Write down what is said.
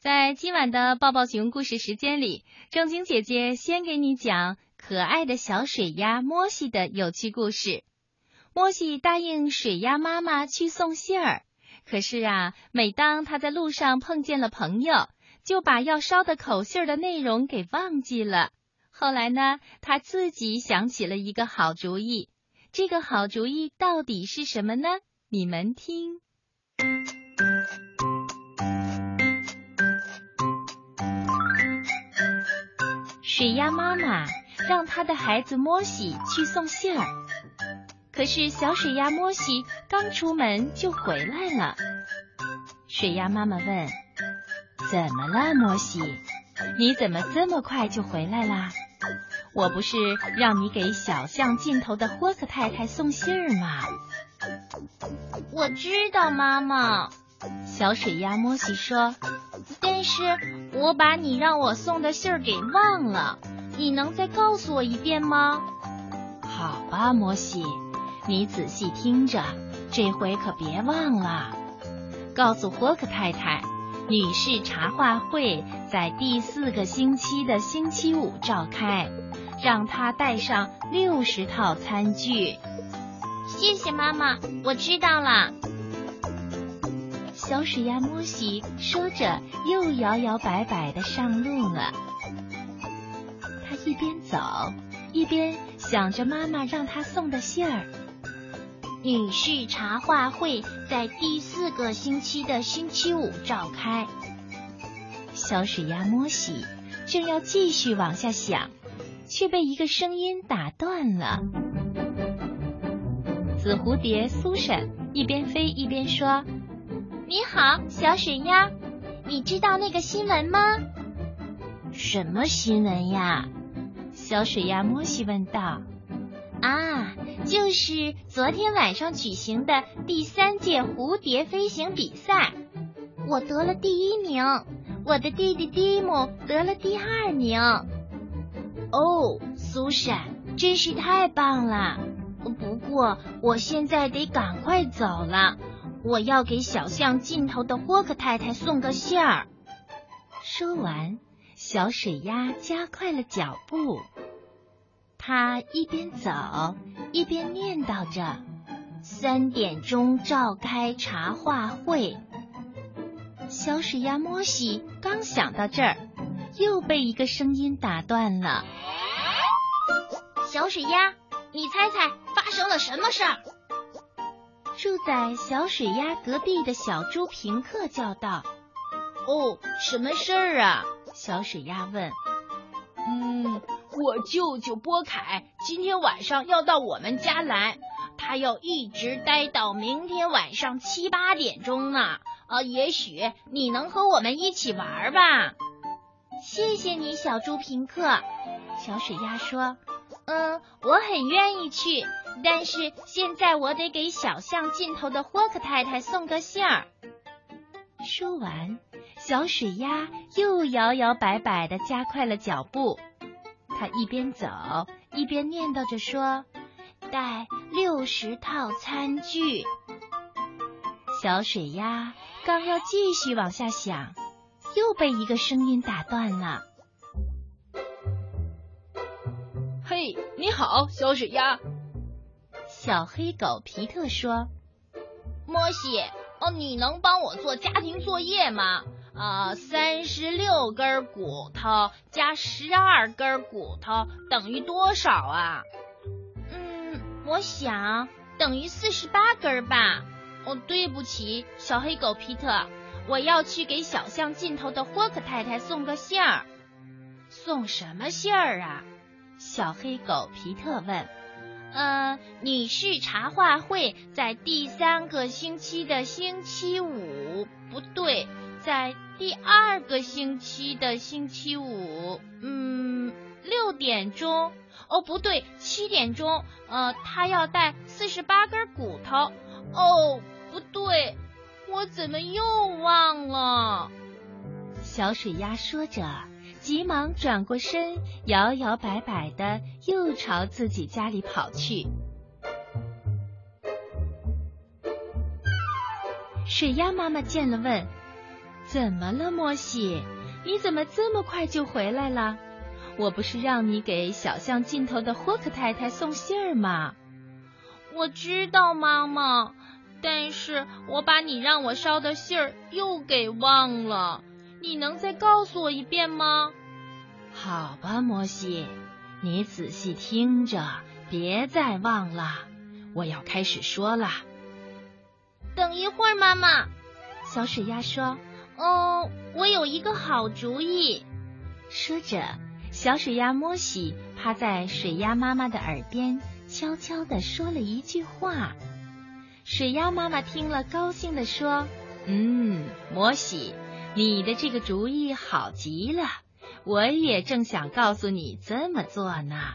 在今晚的抱抱熊故事时间里，正经姐姐先给你讲可爱的小水鸭莫西的有趣故事。莫西答应水鸭妈妈去送信儿，可是啊，每当他在路上碰见了朋友，就把要捎的口信儿的内容给忘记了。后来呢，他自己想起了一个好主意，这个好主意到底是什么呢？你们听。水鸭妈妈让她的孩子莫西去送信儿，可是小水鸭莫西刚出门就回来了。水鸭妈妈问：“怎么了，莫西？你怎么这么快就回来啦？我不是让你给小巷尽头的霍克太太送信儿吗？”我知道，妈妈。小水鸭莫西说：“但是。”我把你让我送的信儿给忘了，你能再告诉我一遍吗？好吧，摩西，你仔细听着，这回可别忘了。告诉霍克太太，女士茶话会在第四个星期的星期五召开，让她带上六十套餐具。谢谢妈妈，我知道了。小水鸭莫西说着，又摇摇摆摆的上路了。他一边走，一边想着妈妈让他送的信儿。女士茶话会在第四个星期的星期五召开。小水鸭莫西正要继续往下想，却被一个声音打断了。紫蝴蝶苏珊一边飞一边说。你好，小水鸭，你知道那个新闻吗？什么新闻呀？小水鸭莫西问道。啊，就是昨天晚上举行的第三届蝴蝶飞行比赛，我得了第一名，我的弟弟蒂姆得了第二名。哦，苏珊，真是太棒了！不过我现在得赶快走了。我要给小巷尽头的霍克太太送个信儿。说完，小水鸭加快了脚步。他一边走一边念叨着：“三点钟召开茶话会。”小水鸭莫西刚想到这儿，又被一个声音打断了。小水鸭，你猜猜发生了什么事儿？住在小水鸭隔壁的小猪平克叫道：“哦，什么事儿啊？”小水鸭问。“嗯，我舅舅波凯今天晚上要到我们家来，他要一直待到明天晚上七八点钟呢。啊，也许你能和我们一起玩吧？”谢谢你，小猪平克。小水鸭说：“嗯，我很愿意去。”但是现在我得给小巷尽头的霍克太太送个信儿。说完，小水鸭又摇摇摆摆的加快了脚步。他一边走一边念叨着说：“带六十套餐具。”小水鸭刚要继续往下想，又被一个声音打断了。“嘿，你好，小水鸭。”小黑狗皮特说：“莫西，哦，你能帮我做家庭作业吗？啊，三十六根骨头加十二根骨头等于多少啊？嗯，我想等于四十八根吧。哦，对不起，小黑狗皮特，我要去给小巷尽头的霍克太太送个信儿。送什么信儿啊？小黑狗皮特问。呃，女士茶话会在第三个星期的星期五，不对，在第二个星期的星期五，嗯，六点钟，哦，不对，七点钟，呃，他要带四十八根骨头，哦，不对，我怎么又忘了？小水鸭说着。急忙转过身，摇摇摆摆的又朝自己家里跑去。水鸭妈妈见了，问：“怎么了，莫西？你怎么这么快就回来了？我不是让你给小巷尽头的霍克太太送信儿吗？我知道，妈妈，但是我把你让我捎的信儿又给忘了。你能再告诉我一遍吗？好吧，摩西，你仔细听着，别再忘了。我要开始说了。等一会儿，妈妈。小水鸭说：“哦，我有一个好主意。”说着，小水鸭摩西趴在水鸭妈妈的耳边，悄悄地说了一句话。水鸭妈妈听了，高兴地说：“嗯，摩西，你的这个主意好极了。我也正想告诉你这么做呢。”